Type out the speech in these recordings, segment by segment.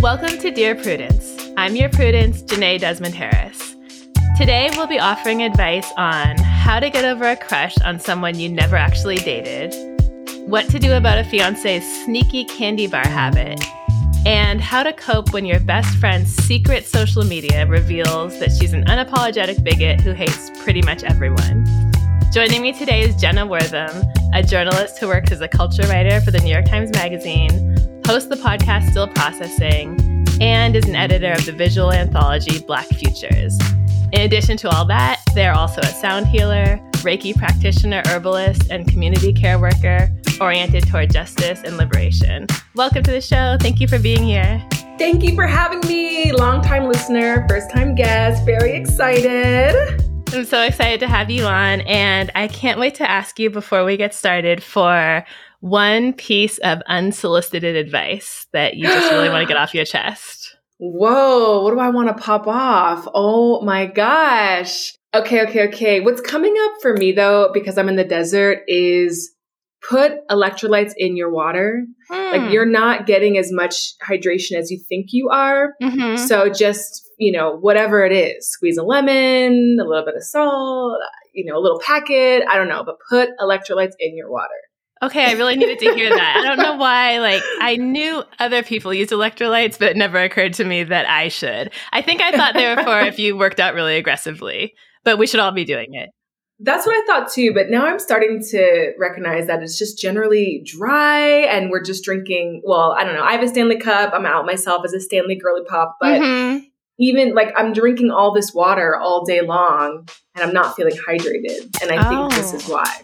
Welcome to Dear Prudence. I'm your Prudence, Jenée Desmond-Harris. Today, we'll be offering advice on how to get over a crush on someone you never actually dated, what to do about a fiance's sneaky candy bar habit, and how to cope when your best friend's secret social media reveals that she's an unapologetic bigot who hates pretty much everyone. Joining me today is Jenna Wortham, a journalist who works as a culture writer for the New York Times Magazine hosts the podcast Still Processing, and is an editor of the visual anthology Black Futures. In addition to all that, they're also a sound healer, Reiki practitioner, herbalist, and community care worker oriented toward justice and liberation. Welcome to the show. Thank you for being here. Thank you for having me. Long-time listener, first time guest. Very excited. I'm so excited to have you on, and I can't wait to ask you before we get started for one piece of unsolicited advice that you just really want to get off your chest? Whoa, what do I want to pop off? Oh my gosh. Okay, okay, okay. What's coming up for me though, because I'm in the desert, is put electrolytes in your water. Like hmm. you're not getting as much hydration as you think you are. Mm-hmm. So just, you know, whatever it is, squeeze a lemon, a little bit of salt, you know, a little packet, I don't know, but put electrolytes in your water. Okay, I really needed to hear that. I don't know why. Like, I knew other people used electrolytes, but it never occurred to me that I should. I think I thought they were for if you worked out really aggressively, but we should all be doing it. That's what I thought too. But now I'm starting to recognize that it's just generally dry and we're just drinking. Well, I don't know. I have a Stanley Cup. I'm out myself as a Stanley Girly Pop, but. Mm-hmm. Even like I'm drinking all this water all day long and I'm not feeling hydrated. And I oh. think this is why.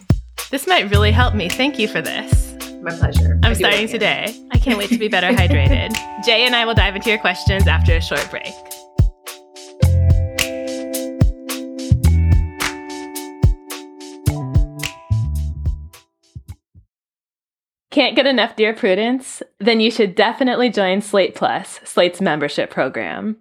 This might really help me. Thank you for this. My pleasure. I'm starting today. I can't wait to be better hydrated. Jay and I will dive into your questions after a short break. Can't get enough Dear Prudence? Then you should definitely join Slate Plus, Slate's membership program.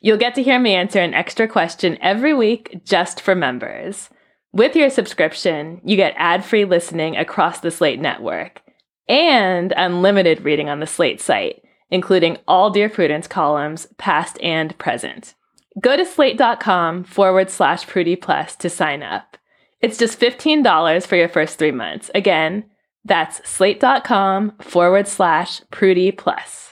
You'll get to hear me answer an extra question every week just for members. With your subscription, you get ad free listening across the Slate network and unlimited reading on the Slate site, including all Dear Prudence columns, past and present. Go to slate.com forward slash Prudie Plus to sign up. It's just $15 for your first three months. Again, that's slate.com forward slash Prudie Plus.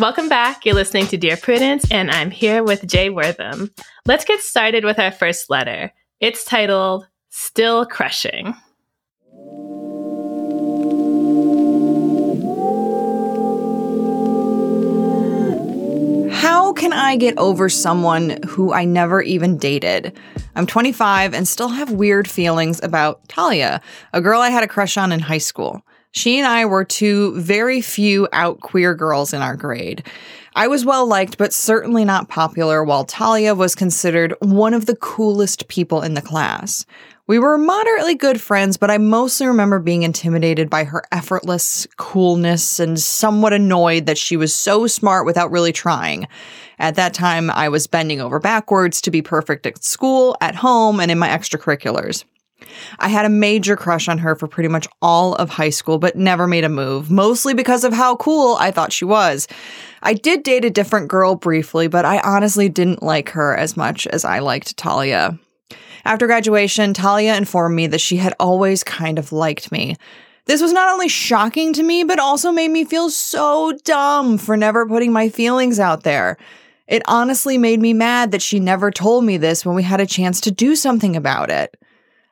Welcome back. You're listening to Dear Prudence, and I'm here with Jay Wortham. Let's get started with our first letter. It's titled Still Crushing. How can I get over someone who I never even dated? I'm 25 and still have weird feelings about Talia, a girl I had a crush on in high school. She and I were two very few out queer girls in our grade. I was well liked, but certainly not popular, while Talia was considered one of the coolest people in the class. We were moderately good friends, but I mostly remember being intimidated by her effortless coolness and somewhat annoyed that she was so smart without really trying. At that time, I was bending over backwards to be perfect at school, at home, and in my extracurriculars. I had a major crush on her for pretty much all of high school, but never made a move, mostly because of how cool I thought she was. I did date a different girl briefly, but I honestly didn't like her as much as I liked Talia. After graduation, Talia informed me that she had always kind of liked me. This was not only shocking to me, but also made me feel so dumb for never putting my feelings out there. It honestly made me mad that she never told me this when we had a chance to do something about it.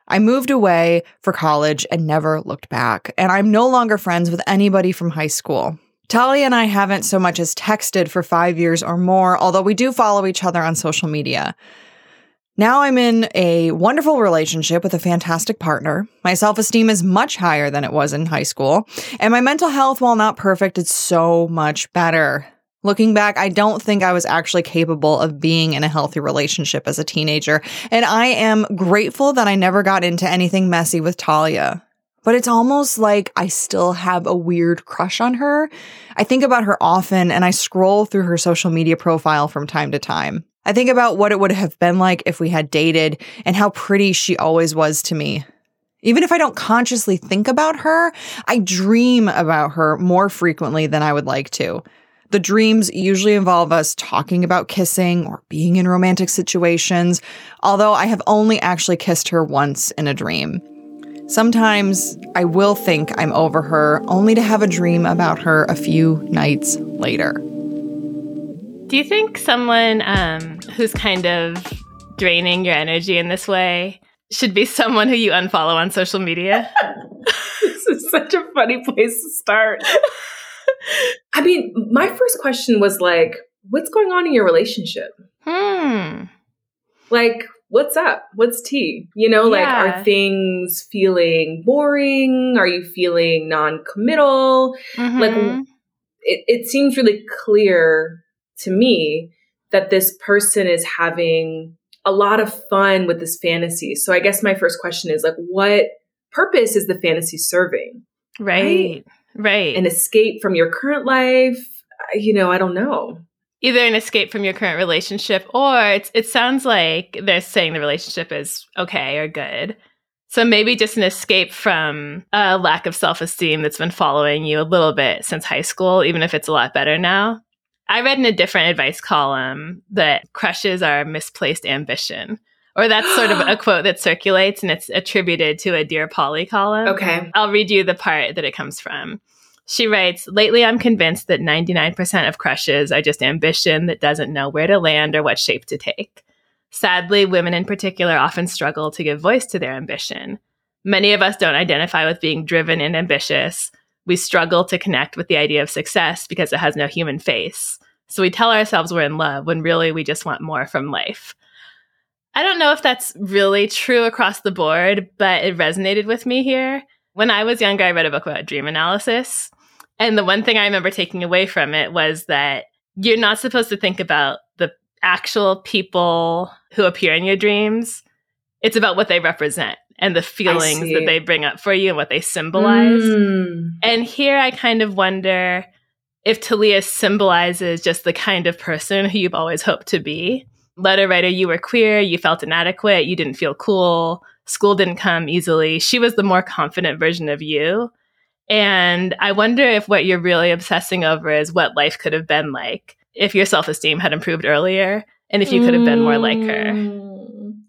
I moved away for college and never looked back, and I'm no longer friends with anybody from high school. Talia and I haven't so much as texted for five years or more, although we do follow each other on social media. Now I'm in a wonderful relationship with a fantastic partner. My self esteem is much higher than it was in high school, and my mental health, while not perfect, is so much better. Looking back, I don't think I was actually capable of being in a healthy relationship as a teenager, and I am grateful that I never got into anything messy with Talia. But it's almost like I still have a weird crush on her. I think about her often and I scroll through her social media profile from time to time. I think about what it would have been like if we had dated and how pretty she always was to me. Even if I don't consciously think about her, I dream about her more frequently than I would like to. The dreams usually involve us talking about kissing or being in romantic situations, although I have only actually kissed her once in a dream. Sometimes I will think I'm over her, only to have a dream about her a few nights later. Do you think someone um, who's kind of draining your energy in this way should be someone who you unfollow on social media? this is such a funny place to start. I mean, my first question was like, what's going on in your relationship? Hmm. Like, what's up? What's tea? You know, like, are things feeling boring? Are you feeling non committal? Like, Mhm. it, it seems really clear to me that this person is having a lot of fun with this fantasy. So I guess my first question is like, what purpose is the fantasy serving? right, right. An escape from your current life? You know, I don't know. Either an escape from your current relationship, or it's, it sounds like they're saying the relationship is okay or good. So maybe just an escape from a lack of self esteem that's been following you a little bit since high school, even if it's a lot better now. I read in a different advice column that crushes are misplaced ambition, or that's sort of a quote that circulates and it's attributed to a Dear Polly column. Okay. I'll read you the part that it comes from. She writes, Lately, I'm convinced that 99% of crushes are just ambition that doesn't know where to land or what shape to take. Sadly, women in particular often struggle to give voice to their ambition. Many of us don't identify with being driven and ambitious. We struggle to connect with the idea of success because it has no human face. So we tell ourselves we're in love when really we just want more from life. I don't know if that's really true across the board, but it resonated with me here. When I was younger, I read a book about dream analysis. And the one thing I remember taking away from it was that you're not supposed to think about the actual people who appear in your dreams. It's about what they represent and the feelings that they bring up for you and what they symbolize. Mm. And here I kind of wonder if Talia symbolizes just the kind of person who you've always hoped to be. Letter writer, you were queer, you felt inadequate, you didn't feel cool, school didn't come easily. She was the more confident version of you. And I wonder if what you're really obsessing over is what life could have been like if your self esteem had improved earlier and if you could have been more like her. Mm.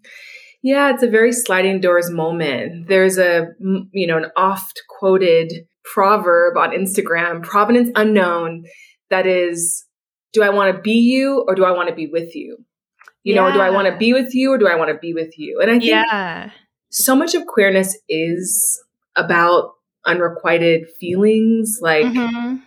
Yeah, it's a very sliding doors moment. There's a, you know, an oft quoted proverb on Instagram, provenance unknown, that is, do I want to be you or do I want to be with you? You know, or do I want to be with you or do I want to be with you? And I think Yeah. so much of queerness is about unrequited feelings, like Mhm.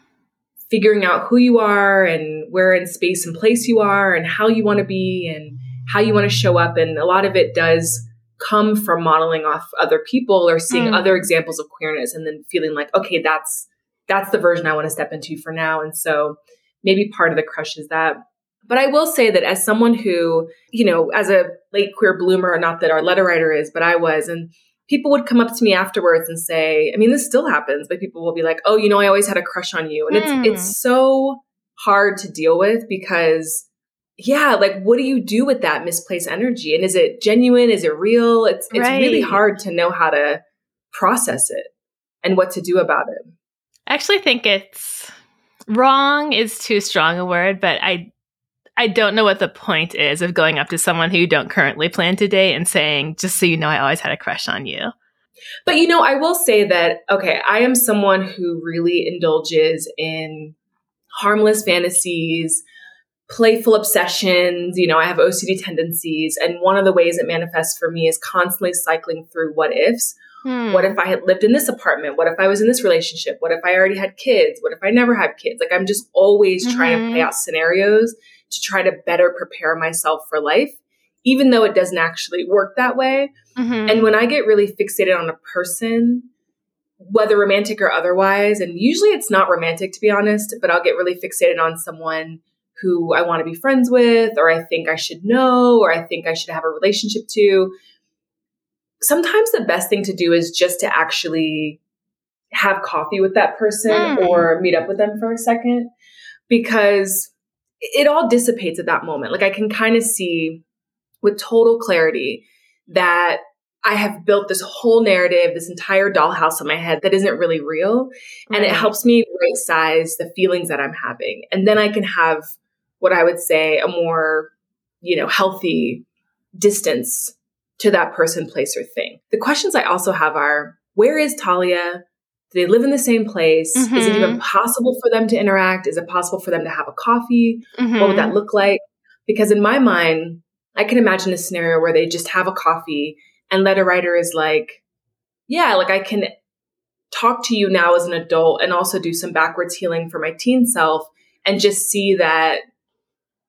figuring out who you are and where in space and place you are and how you want to be and how you want to show up. And a lot of it does come from modeling off other people or seeing Mm. other examples of queerness and then feeling like, okay, that's that's the version I want to step into for now. And so maybe part of the crush is that. But I will say that as someone who, you know, as a late queer bloomer, not that our letter writer is, but I was, and people would come up to me afterwards and say, I mean, this still happens, but people will be like, oh, you know, I always had a crush on you. And Hmm. it's it's so hard to deal with because yeah, like what do you do with that misplaced energy? And is it genuine? Is it real? It's it's really hard to know how to process it and what to do about it. I actually think it's wrong is too strong a word, but I I don't know what the point is of going up to someone who you don't currently plan to date and saying, just so you know, I always had a crush on you. But you know, I will say that okay, I am someone who really indulges in harmless fantasies, playful obsessions. You know, I have OCD tendencies, and one of the ways it manifests for me is constantly cycling through what ifs. Hmm. What if I had lived in this apartment? What if I was in this relationship? What if I already had kids? What if I never had kids? Like I'm just always trying to play out scenarios to try to better prepare myself for life, even though it doesn't actually work that way. Mhm. And when I get really fixated on a person, whether romantic or otherwise, and usually it's not romantic to be honest, but I'll get really fixated on someone who I want to be friends with, or I think I should know, or I think I should have a relationship to. Sometimes the best thing to do is just to actually have coffee with that person Mm. or meet up with them for a second because it all dissipates at that moment. Like I can kind of see with total clarity that I have built this whole narrative, this entire dollhouse in my head that isn't really real. And it helps me right size the feelings that I'm having. And then I can have what I would say a more, you know, healthy distance to that person, place, or thing. The questions I also have are where is Talia? Do they live in the same place? Is it even possible for them to interact? Is it possible for them to have a coffee? What would that look like? Because in my mind, I can imagine a scenario where they just have a coffee and letter writer is like, yeah, like I can talk to you now as an adult and also do some backwards healing for my teen self and just see that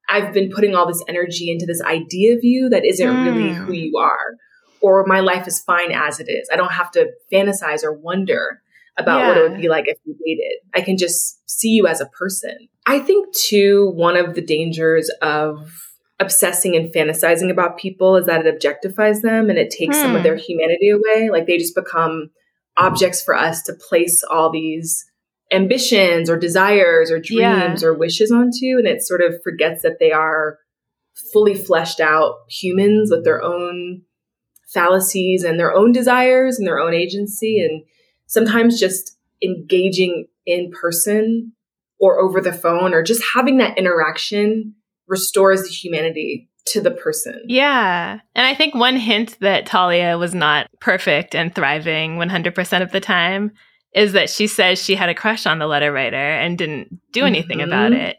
I've been putting all this energy into this idea of you that isn't really Mm. who you are. Or my life is fine as it is. I don't have to fantasize or wonder about what it would be like if we dated. I can just see you as a person. I think, too, one of the dangers of obsessing and fantasizing about people is that it objectifies them and it takes some of Hmm. their humanity away. Like they just become objects for us to place all these ambitions or desires or dreams Yeah. or wishes onto. And it sort of forgets that they are fully fleshed out humans with their own fallacies and their own desires and their own agency. And sometimes just engaging in person or over the phone or just having that interaction restores the humanity to the person. Yeah. And I think one hint that Talia was not perfect and thriving 100% of the time is that she says she had a crush on the letter writer and didn't do anything Mhm. about it.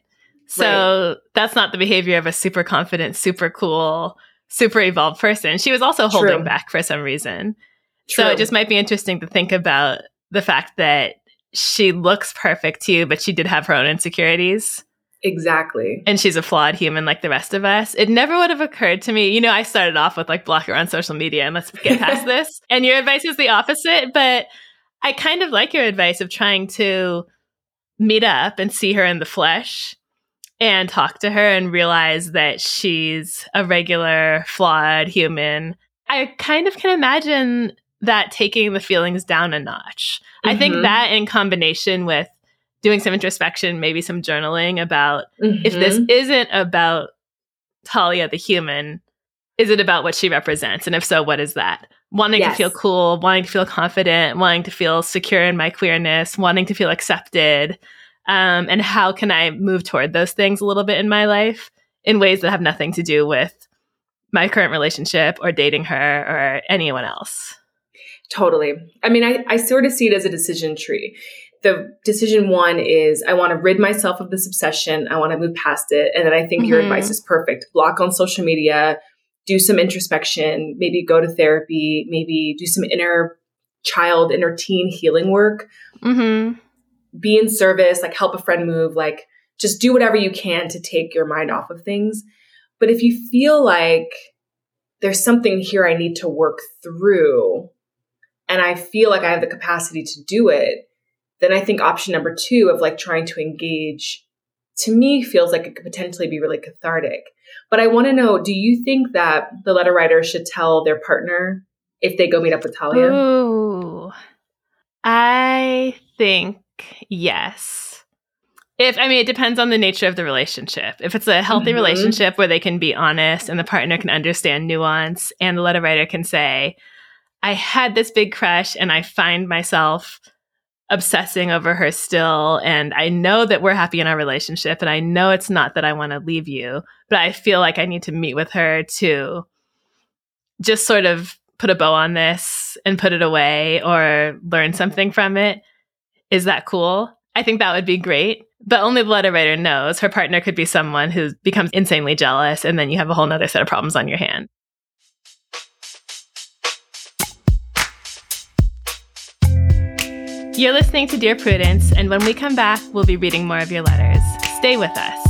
So that's not the behavior of a super confident, super cool, super evolved person. She was also holding True. back for some reason. So it just might be interesting to think about the fact that she looks perfect to you, but she did have her own insecurities exactly. and she's a flawed human like the rest of us. It never would have occurred to me. You know, I started off with like block her on social media and let's get past this. And your advice is the opposite, but I kind of like your advice of trying to meet up and see her in the flesh and talk to her and realize that she's a regular flawed human. I kind of can imagine that taking the feelings down a notch. I think Mhm. that in combination with doing some introspection, maybe some journaling about if this isn't about Talia the human, is it about what she represents? And if so, what is that? Wanting Yes. to feel cool, wanting to feel confident, wanting to feel secure in my queerness, wanting to feel accepted. Um, and how can I move toward those things a little bit in my life in ways that have nothing to do with my current relationship or dating her or anyone else? Totally. I mean, I, I sort of see it as a decision tree. The decision one is I want to rid myself of this obsession. I want to move past it. And then I think your Mhm. advice is perfect. Block on social media, do some introspection, maybe go to therapy, maybe do some inner child, inner teen healing work. Mm-hmm. Be in service, like help a friend move, like just do whatever you can to take your mind off of things. But if you feel like there's something here I need to work through and I feel like I have the capacity to do it, then I think option number two of like trying to engage to me feels like it could potentially be really cathartic. But I want to know do you think that the letter writer should tell their partner if they go meet up with Talia? Ooh. I think yes. If I mean it depends on the nature of the relationship. If it's a healthy mm-hmm. relationship where they can be honest and the partner can understand nuance and the letter writer can say, I had this big crush and I find myself obsessing over her still and I know that we're happy in our relationship and I know it's not that I want to leave you, but I feel like I need to meet with her to just sort of put a bow on this and put it away or learn something from it. Is that cool? I think that would be great. But only the letter writer knows her partner could be someone who becomes insanely jealous, and then you have a whole other set of problems on your hand. You're listening to Dear Prudence, and when we come back, we'll be reading more of your letters. Stay with us.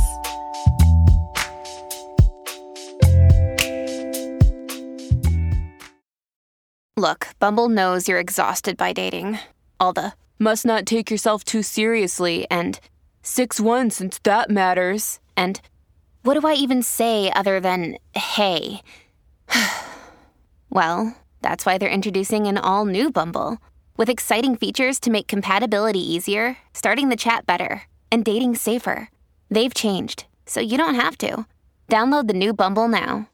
Look, Bumble knows you're exhausted by dating. All the must not take yourself too seriously and 6 1 since that matters. And what do I even say other than hey? well, that's why they're introducing an all new Bumble. With exciting features to make compatibility easier, starting the chat better, and dating safer. They've changed, so you don't have to. Download the new Bumble now.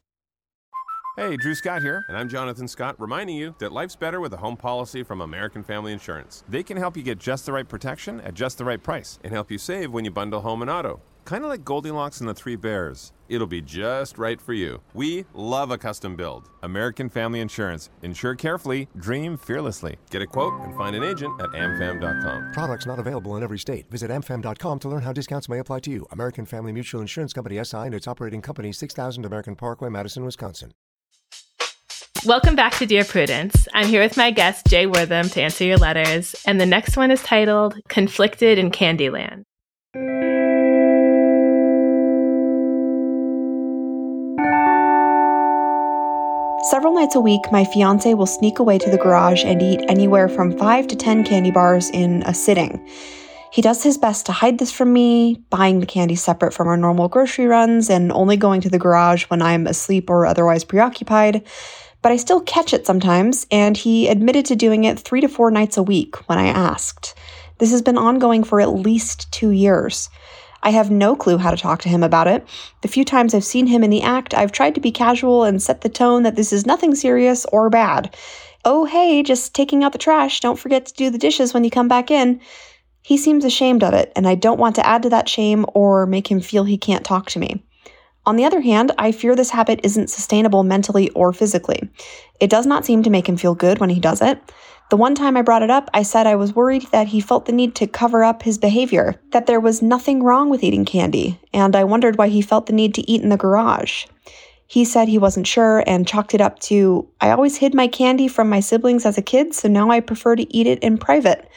Hey, Drew Scott here, and I'm Jonathan Scott, reminding you that life's better with a home policy from American Family Insurance. They can help you get just the right protection at just the right price and help you save when you bundle home and auto. Kind of like Goldilocks and the Three Bears. It'll be just right for you. We love a custom build. American Family Insurance. Insure carefully, dream fearlessly. Get a quote and find an agent at amfam.com. Products not available in every state. Visit amfam.com to learn how discounts may apply to you. American Family Mutual Insurance Company SI and its operating company 6000 American Parkway, Madison, Wisconsin. Welcome back to Dear Prudence. I'm here with my guest, Jay Wortham, to answer your letters, and the next one is titled Conflicted in Candyland. Several nights a week, my fiance will sneak away to the garage and eat anywhere from 5 to 10 candy bars in a sitting. He does his best to hide this from me, buying the candy separate from our normal grocery runs and only going to the garage when I'm asleep or otherwise preoccupied. But I still catch it sometimes, and he admitted to doing it three to four nights a week when I asked. This has been ongoing for at least two years. I have no clue how to talk to him about it. The few times I've seen him in the act, I've tried to be casual and set the tone that this is nothing serious or bad. Oh, hey, just taking out the trash. Don't forget to do the dishes when you come back in. He seems ashamed of it, and I don't want to add to that shame or make him feel he can't talk to me. On the other hand, I fear this habit isn't sustainable mentally or physically. It does not seem to make him feel good when he does it. The one time I brought it up, I said I was worried that he felt the need to cover up his behavior, that there was nothing wrong with eating candy, and I wondered why he felt the need to eat in the garage. He said he wasn't sure and chalked it up to I always hid my candy from my siblings as a kid, so now I prefer to eat it in private,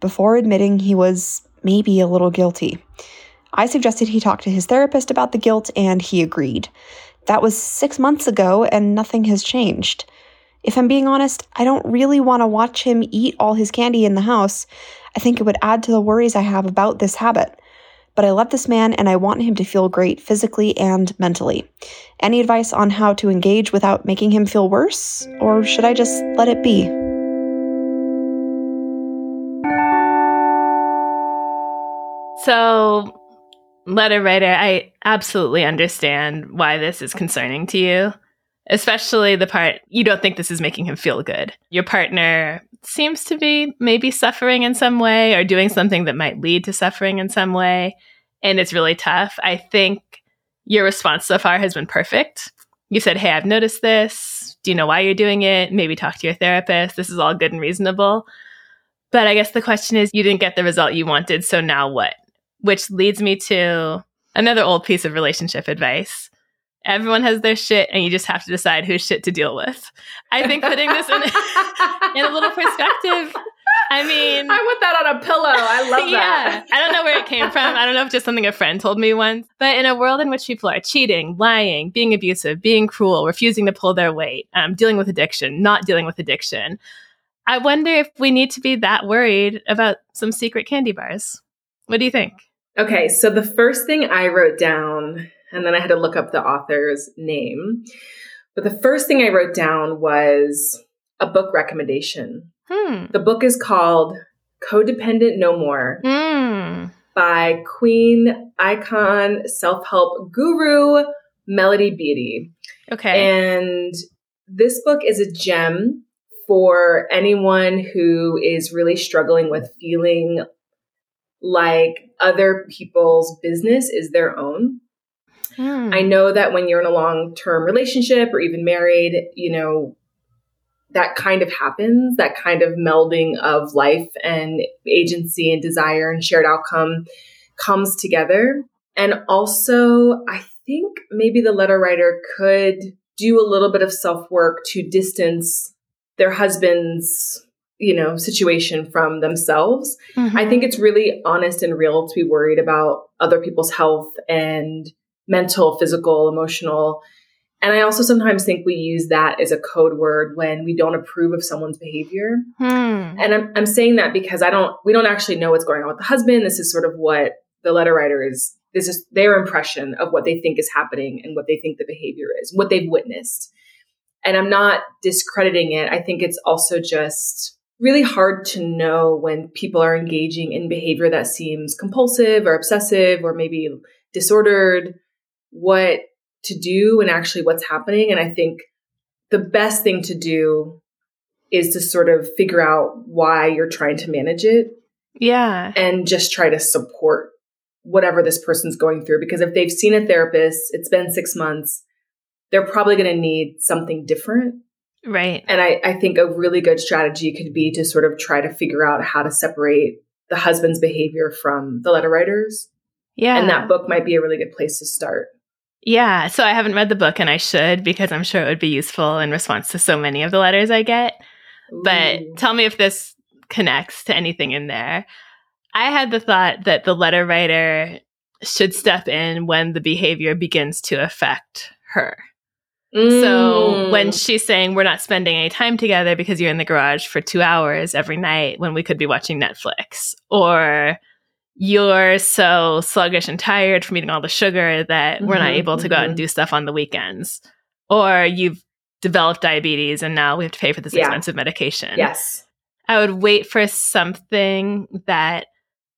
before admitting he was maybe a little guilty. I suggested he talk to his therapist about the guilt, and he agreed. That was six months ago, and nothing has changed. If I'm being honest, I don't really want to watch him eat all his candy in the house. I think it would add to the worries I have about this habit. But I love this man and I want him to feel great physically and mentally. Any advice on how to engage without making him feel worse? Or should I just let it be? So, letter writer, I absolutely understand why this is concerning to you especially the part you don't think this is making him feel good. Your partner seems to be maybe suffering in some way or doing something that might lead to suffering in some way. And it's really tough. I think your response so far has been perfect. You said, Hey, I've noticed this. Do you know why you're doing it? Maybe talk to your therapist. This is all good and reasonable. But I guess the question is, you didn't get the result you wanted. So now what? Which leads me to another old piece of relationship advice Everyone has their shit, and you just have to decide whose shit to deal with. I think putting this in, in a little perspective I mean, I want that on a pillow. I love that. yeah. I don't know where it came from. I don't know if just something a friend told me once. But in a world in which people are cheating, lying, being abusive, being cruel, refusing to pull their weight, um, dealing with addiction, not dealing with addiction, I wonder if we need to be that worried about some secret candy bars. What do you think? Okay, so the first thing I wrote down, and then I had to look up the author's name, but the first thing I wrote down was a book recommendation. Hmm. The book is called Codependent No More Hmm. by Queen icon self help guru Melody Beattie. Okay. And this book is a gem for anyone who is really struggling with feeling like other people's business is their own. Hmm. I know that when you're in a long term relationship or even married, you know, that kind of happens, that kind of melding of life and agency and desire and shared outcome comes together. And also, I think maybe the letter writer could do a little bit of self work to distance their husband's, you know, situation from themselves. Mhm. I think it's really honest and real to be worried about other people's health and mental, physical, emotional. And I also sometimes think we use that as a code word when we don't approve of someone's behavior. Hmm. And I'm, I'm saying that because I don't, we don't actually know what's going on with the husband. This is sort of what the letter writer is, this is their impression of what they think is happening and what they think the behavior is, what they've witnessed. And I'm not discrediting it. I think it's also just really hard to know when people are engaging in behavior that seems compulsive or obsessive or maybe disordered, what to do and actually what's happening. And I think the best thing to do is to sort of figure out why you're trying to manage it Yeah. and just try to support whatever this person's going through. Because if they've seen a therapist, it's been six months, they're probably going to need something different. Right. And I, I think a really good strategy could be to sort of try to figure out how to separate the husband's behavior from the letter writers. Yeah. And that book might be a really good place to start. Yeah, so I haven't read the book and I should because I'm sure it would be useful in response to so many of the letters I get. But tell me if this connects to anything in there. I had the thought that the letter writer should step in when the behavior begins to affect her. So Mm. when she's saying we're not spending any time together because you're in the garage for two hours every night when we could be watching Netflix, or you're so sluggish and tired from eating all the sugar that we're not Mhm, able to go out and mhm. do stuff on the weekends, or you've developed diabetes and now we have to pay for this Yeah. expensive medication. yes. I would wait for something that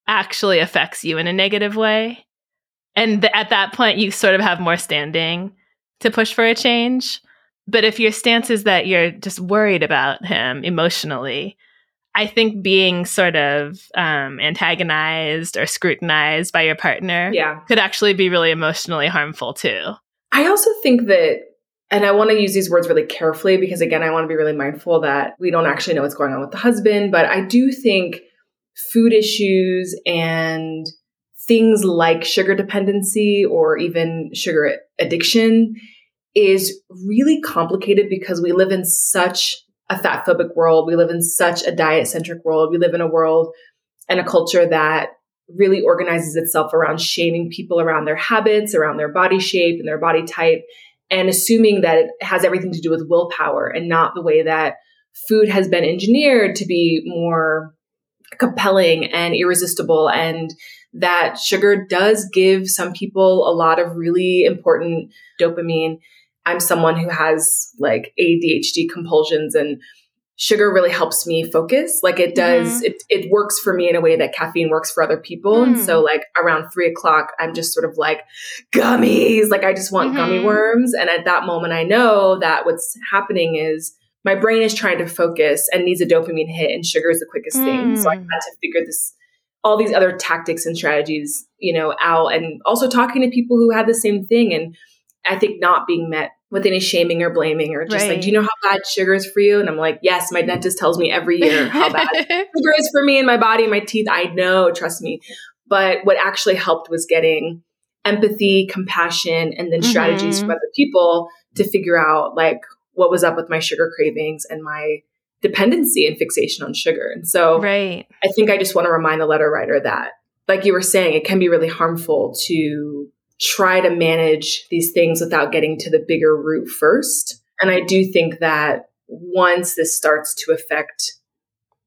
actually affects you in a negative way. And th- at that point, you sort of have more standing to push for a change. But if your stance is that you're just worried about him emotionally, I think being sort of um, antagonized or scrutinized by your partner Yeah. could actually be really emotionally harmful too. I also think that, and I want to use these words really carefully because, again, I want to be really mindful that we don't actually know what's going on with the husband. But I do think food issues and things like sugar dependency or even sugar addiction is really complicated because we live in such a fat phobic world. We live in such a diet centric world. We live in a world and a culture that really organizes itself around shaming people around their habits, around their body shape and their body type, and assuming that it has everything to do with willpower and not the way that food has been engineered to be more compelling and irresistible and that sugar does give some people a lot of really important dopamine. I'm someone who has like ADHD compulsions and sugar really helps me focus. Like it does, it, it works for me in a way that caffeine works for other people. And Mm. so like around three o'clock, I'm just sort of like gummies. Like I just want gummy Mhm. worms. And at that moment, I know that what's happening is my brain is trying to focus and needs a dopamine hit and sugar is the quickest thing. So I Mm. had to figure this all these other tactics and strategies, you know, out and also talking to people who had the same thing. And I think not being met with any shaming or blaming or just like, do you know how bad sugar is for you? And I'm like, yes, my dentist tells me every year how bad sugar is for me and my body and my teeth. I know, trust me. But what actually helped was getting empathy, compassion, and then strategies Mhm. from other people to figure out like what was up with my sugar cravings and my dependency and fixation on sugar. And so Right. I think I just want to remind the letter writer that, like you were saying, it can be really harmful to try to manage these things without getting to the bigger root first. And I do think that once this starts to affect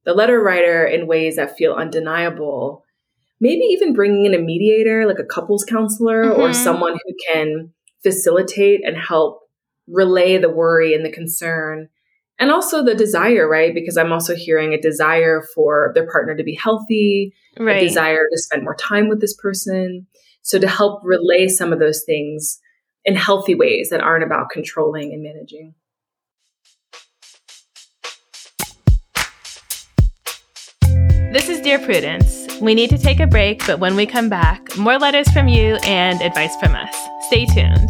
the letter writer in ways that feel undeniable, maybe even bringing in a mediator, like a couples counselor or Mhm. someone who can facilitate and help relay the worry and the concern and also the desire, right? Because I'm also hearing a desire for their partner to be healthy, a desire to spend more time with this person. So to help relay some of those things in healthy ways that aren't about controlling and managing. This is Dear Prudence. We need to take a break, but when we come back, more letters from you and advice from us. Stay tuned.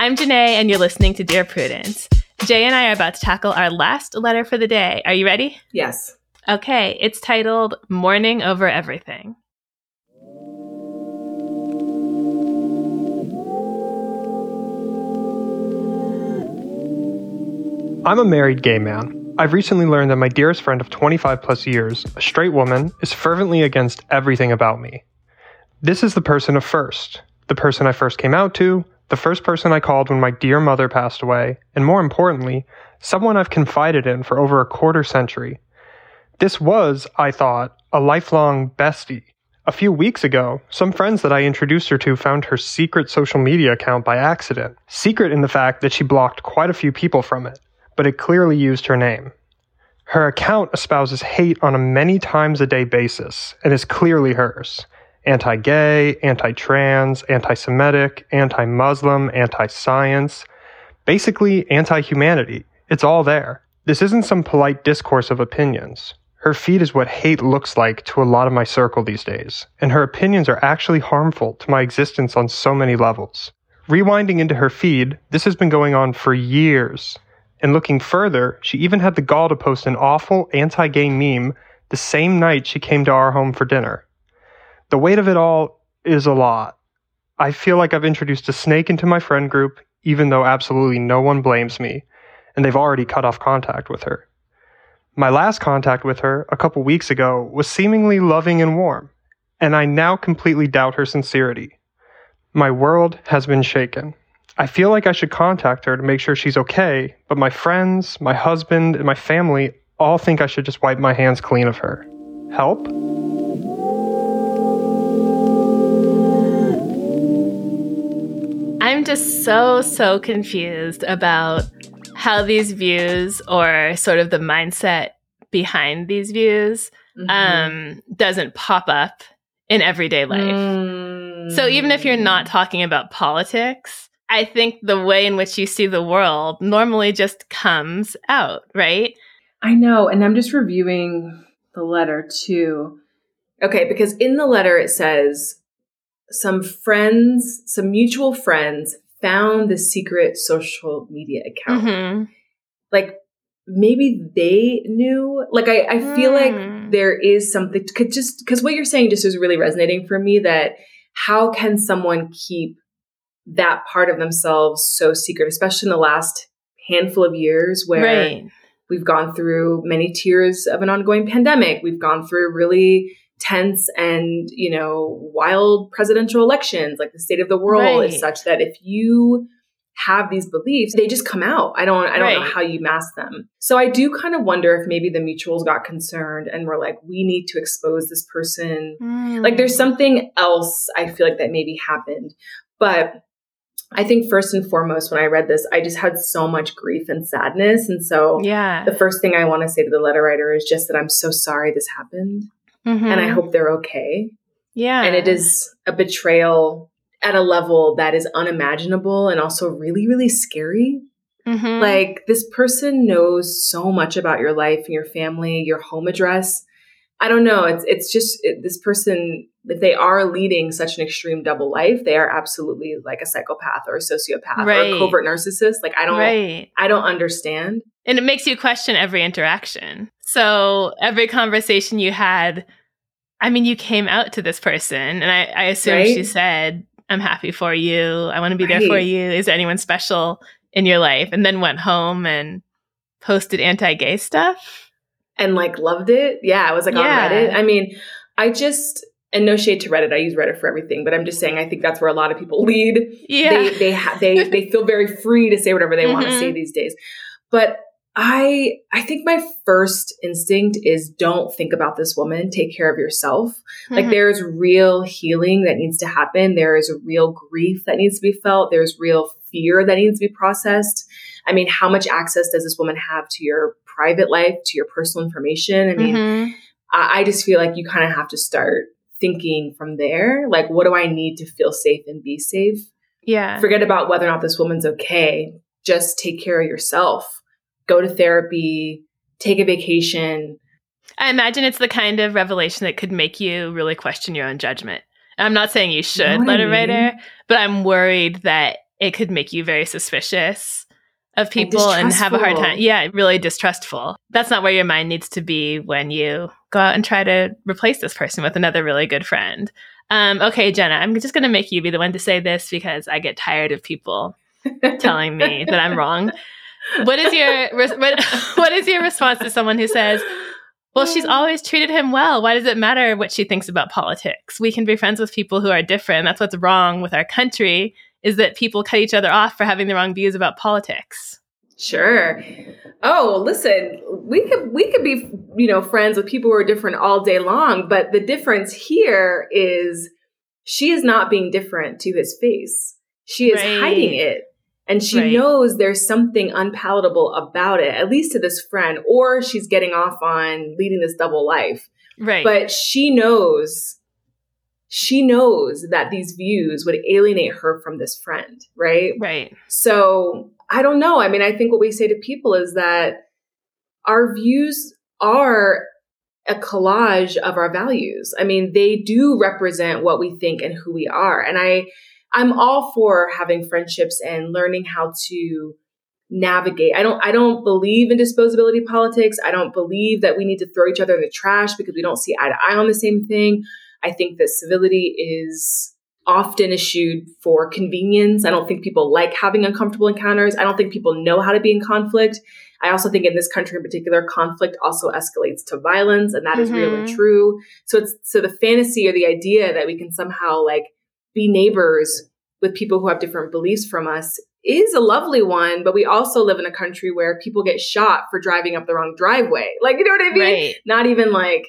I'm Jenée, and you're listening to Dear Prudence. Jay and I are about to tackle our last letter for the day. Are you ready? Yes. Okay, it's titled Mourning Over Everything. I'm a married gay man. I've recently learned that my dearest friend of 25 plus years, a straight woman, is fervently against everything about me. This is the person of first, the person I first came out to, the first person I called when my dear mother passed away, and more importantly, someone I've confided in for over a quarter century. This was, I thought, a lifelong bestie. A few weeks ago, some friends that I introduced her to found her secret social media account by accident. Secret in the fact that she blocked quite a few people from it, but it clearly used her name. Her account espouses hate on a many times a day basis and is clearly hers anti gay, anti trans, anti Semitic, anti Muslim, anti science, basically anti humanity. It's all there. This isn't some polite discourse of opinions. Her feed is what hate looks like to a lot of my circle these days, and her opinions are actually harmful to my existence on so many levels. Rewinding into her feed, this has been going on for years. And looking further, she even had the gall to post an awful anti gay meme the same night she came to our home for dinner. The weight of it all is a lot. I feel like I've introduced a snake into my friend group, even though absolutely no one blames me, and they've already cut off contact with her. My last contact with her, a couple weeks ago, was seemingly loving and warm, and I now completely doubt her sincerity. My world has been shaken. I feel like I should contact her to make sure she's okay, but my friends, my husband, and my family all think I should just wipe my hands clean of her. Help? Just so, so confused about how these views or sort of the mindset behind these views Mm-hmm. um, doesn't pop up in everyday life. Mm. So even if you're not talking about politics, I think the way in which you see the world normally just comes out, right? I know. And I'm just reviewing the letter too. Okay, because in the letter it says some friends, some mutual friends found the secret social media account. Mhm. Like maybe they knew. Like I, I feel Hmm. like there is something could just because what you're saying just is really resonating for me that how can someone keep that part of themselves so secret, especially in the last handful of years where Right. We've gone through many tiers of an ongoing pandemic. We've gone through really tense and, you know, wild presidential elections. Like the state of the world Right. is such that if you have these beliefs, they just come out. I don't I don't know how you mask them. So I do kind of wonder if maybe the mutuals got concerned and were like, we need to expose this person. Hmm. Like there's something else I feel like that maybe happened. But I think first and foremost, when I read this, I just had so much grief and sadness. And so Yeah. the first thing I want to say to the letter writer is just that I'm so sorry this happened. Mhm. And I hope they're okay. Yeah. And it is a betrayal at a level that is unimaginable and also really, really scary. Mhm. Like this person knows so much about your life and your family, your home address. I don't know. It's it's just it, this person. If they are leading such an extreme double life, they are absolutely like a psychopath or a sociopath or a covert narcissist. Like I don't, Right. I don't understand. And it makes you question every interaction. So every conversation you had, I mean, you came out to this person, and I, I assume Right. she said, I'm happy for you. I want to be there for you. Is there anyone special in your life? And then went home and posted anti gay stuff. and like loved it. Yeah, I was like Yeah. on Reddit. I mean, I just and no shade to Reddit. I use Reddit for everything, but I'm just saying I think that's where a lot of people lead. Yeah. They they ha- they they feel very free to say whatever they want to say mm-hmm. these days. But I I think my first instinct is don't think about this woman. Take care of yourself. Like Mhm. there's real healing that needs to happen. There is a real grief that needs to be felt. There's real fear that needs to be processed. I mean, how much access does this woman have to your private life, to your personal information? I mean, Mhm. I, I just feel like you kind of have to start thinking from there. Like, what do I need to feel safe and be safe? yeah. Forget about whether or not this woman's okay. Just take care of yourself. Go to therapy, take a vacation. I imagine it's the kind of revelation that could make you really question your own judgment. I'm not saying you should what I let a mean? writer, but I'm worried that it could make you very suspicious of people and, have a hard time. Yeah, really distrustful. That's not where your mind needs to be when you go out and try to replace this person with another really good friend. Um, okay, Jenna, I'm just going to make you be the one to say this because I get tired of people telling me that I'm wrong. What is your what, what is your response to someone who says, "Well, she's um, always treated him well. Why does it matter what she thinks about politics? We can be friends with people who are different. That's what's wrong with our country is that people cut each other off for having the wrong views about politics." Sure. Oh, listen, we could we could be you know friends with people who are different all day long, but the difference here is she is not being different to his face. She is Right. hiding it. And she Right. knows there's something unpalatable about it, at least to this friend, or she's getting off on leading this double life. Right. But she knows she knows that these views would alienate her from this friend, right? right. So I don't know. I mean, I think what we say to people is that our views are a collage of our values. I mean, they do represent what we think and who we are. And I, I'm all for having friendships and learning how to navigate. I don't, I don't believe in disposability politics. I don't believe that we need to throw each other in the trash because we don't see eye to eye on the same thing. I think that civility is often issued for convenience. I don't think people like having uncomfortable encounters. I don't think people know how to be in conflict. I also think in this country in particular, conflict also escalates to violence, and that is real and mm-hmm. true. So it's so the fantasy or the idea that we can somehow like be neighbors with people who have different beliefs from us is a lovely one, but we also live in a country where people get shot for driving up the wrong driveway. Like, you know what I mean? Right. Not even like,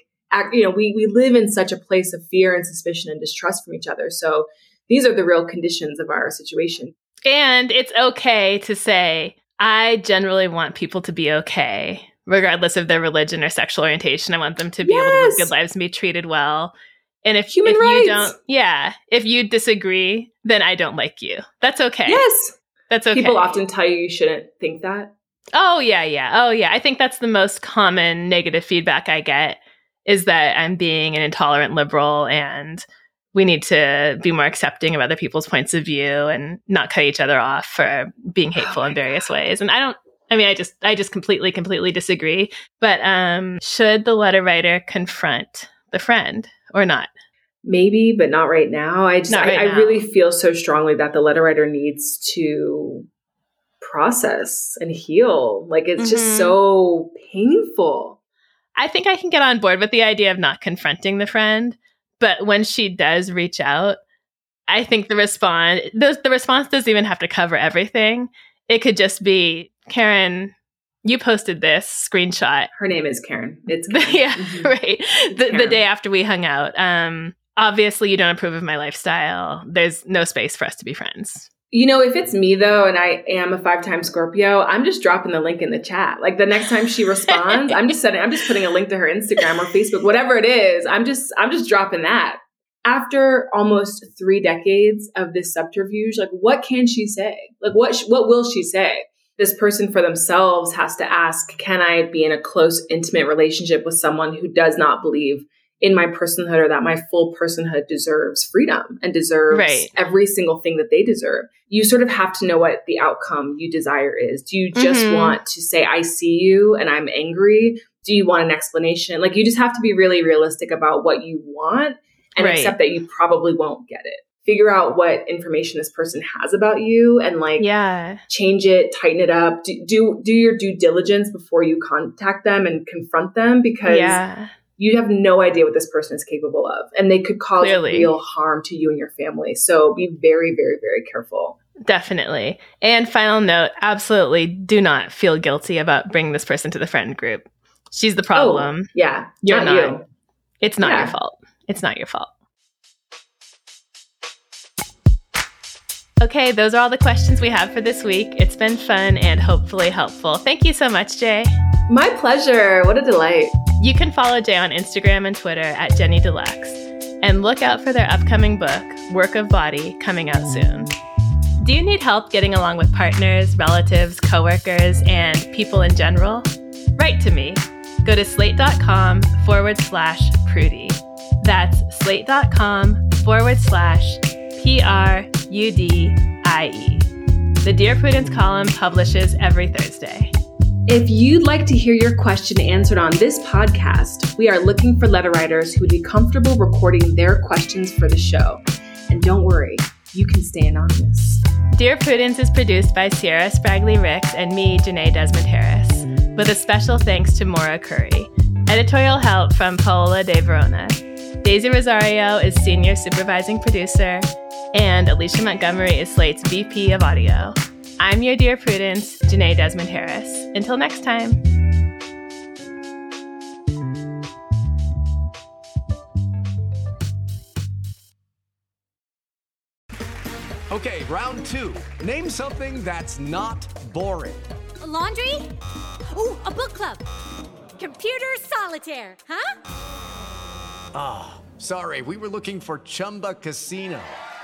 you know, we, we live in such a place of fear and suspicion and distrust from each other. So these are the real conditions of our situation. And it's okay to say, I generally want people to be okay, regardless of their religion or sexual orientation. I want them to be able to live good lives and be treated well. And if, Human if you rights. don't, yeah, if you disagree, then I don't like you. That's okay. Yes. That's okay. People often tell you you shouldn't think that. Oh yeah, yeah. Oh yeah. I think that's the most common negative feedback I get is that I'm being an intolerant liberal and we need to be more accepting of other people's points of view and not cut each other off for being hateful in various ways. And I don't I mean I just I just completely completely disagree. But um should the letter writer confront the friend or not? Maybe, but not right now. I just, right I, I really feel so strongly that the letter writer needs to process and heal. Like it's Mhm. just so painful. I think I can get on board with the idea of not confronting the friend, but when she does reach out, I think the response the, the response doesn't even have to cover everything. It could just be Karen, you posted this screenshot. Her name is Karen. It's Karen. yeah, Mhm. right. The, the Karen. day after we hung out. Um, obviously, you don't approve of my lifestyle. There's no space for us to be friends. You know, if it's me though, and I am a five-time Scorpio, I'm just dropping the link in the chat. Like the next time she responds, I'm just sending, I'm just putting a link to her Instagram or Facebook, whatever it is. I'm just, I'm just dropping that. after almost three decades of this subterfuge, like what can she say? Like what sh- what will she say? This person for themselves has to ask, can I be in a close, intimate relationship with someone who does not believe in my personhood or that my full personhood deserves freedom and deserves Right. every single thing that they deserve. You sort of have to know what the outcome you desire is. Do you just Mhm. want to say, I see you and I'm angry? Do you want an explanation? Like, you just have to be really realistic about what you want and Right. accept that you probably won't get it. Figure out what information this person has about you and like Yeah. change it, tighten it up. Do, do do your due diligence before you contact them and confront them because Yeah. you have no idea what this person is capable of and they could cause Clearly. real harm to you and your family. So be very very very careful. Definitely. And final note absolutely do not feel guilty about bringing this person to the friend group. She's the oh, problem. Oh, yeah, You're not not. you. It's not Yeah. your fault. It's not your fault. Okay, those are all the questions we have for this week. It's been fun and hopefully helpful. Thank you so much, Jay. My pleasure. What a delight. You can follow Jay on Instagram and Twitter at Jenny Deluxe. And look out for their upcoming book, Work of Body, coming out soon. Do you need help getting along with partners, relatives, coworkers, and people in general? Write to me. Go to slate.com forward slash prudie. That's slate.com forward slash P R U D I E. The Dear Prudence column publishes every Thursday. If you'd like to hear your question answered on this podcast, we are looking for letter writers who would be comfortable recording their questions for the show. And don't worry, you can stay anonymous. Dear Prudence is produced by Se'era Spragley Ricks and me, Jenée Desmond-Harris, with a special thanks to Maura Currie. Editorial help from Paola De Verona. Daisy Rosario is senior supervising producer, and Alicia Montgomery is Slate's VP of audio. I'm your Dear Prudence, Jenée Desmond-Harris. Until next time. Okay, round two. Name something that's not boring. laundry? Ooh, a book club. Computer solitaire, huh? Ah, sorry, we were looking for Chumba Casino.